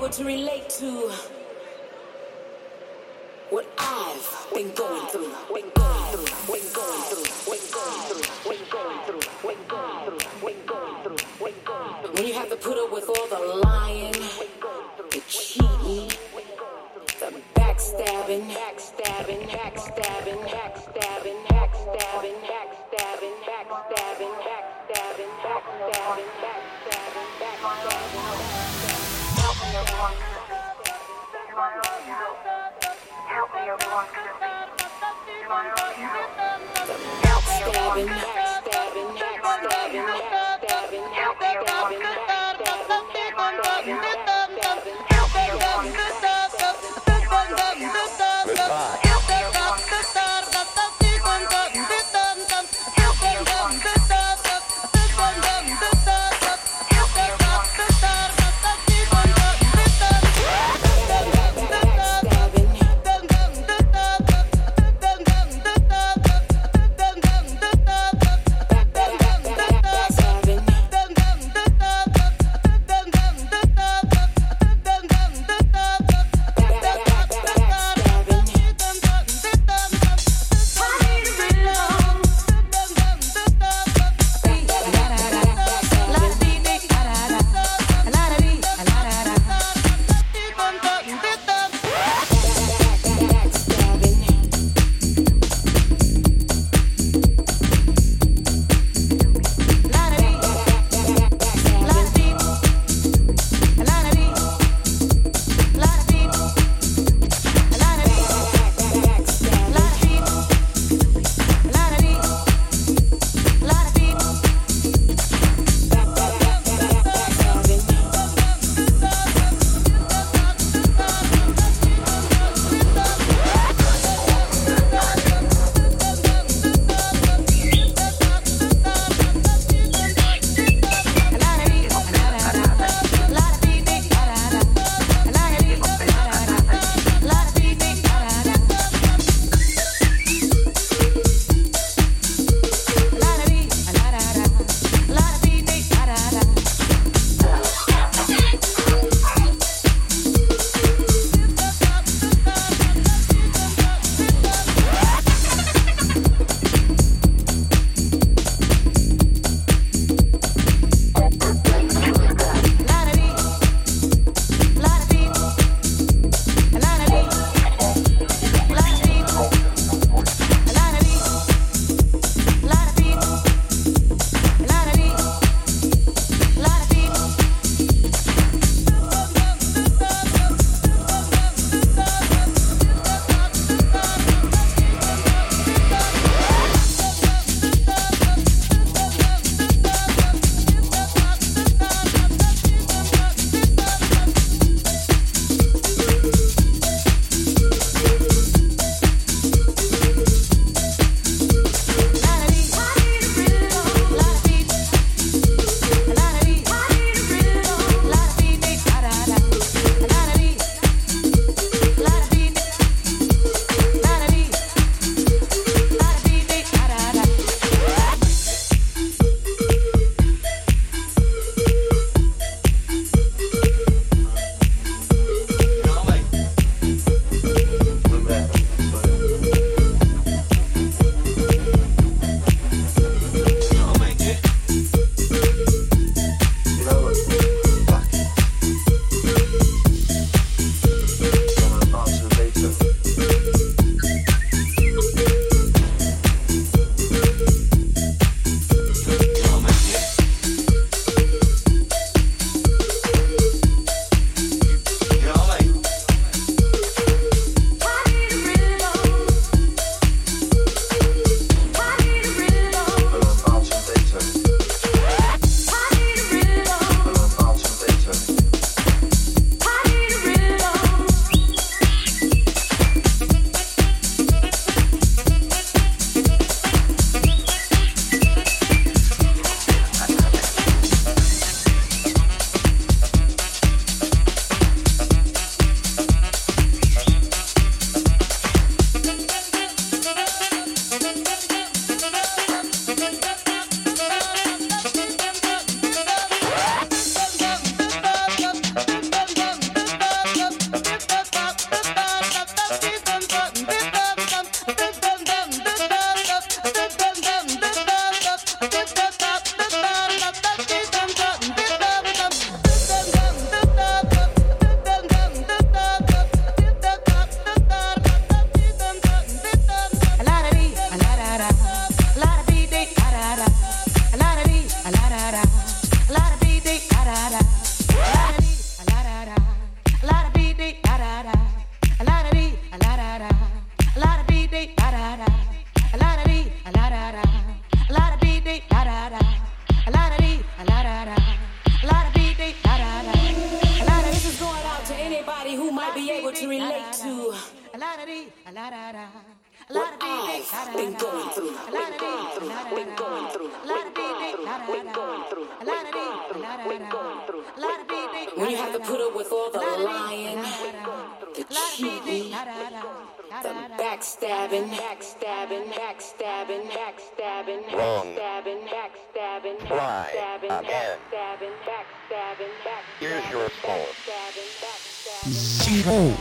able to relate to what I've been going through, been going through, been going through, been going through, been going through, been going through, been going through, been going through. When you have to put up with all the lying, the cheating, the backstabbing, backstabbing, backstabbing. Backstabbing, backstabbing, backstabbing, backstabbing, backstabbing, backstabbing, backstabbing, been going through, been going through, been going through, been going through, been going through, been going through, been going through. When you have to put up with all the lying, the cheating, the backstabbing, backstabbing, backstabbing, backstabbing, Wrong. backstabbing, backstabbing, Try backstabbing, again. backstabbing, backstabbing, backstabbing, Here's your score. backstabbing, backstabbing. Zero.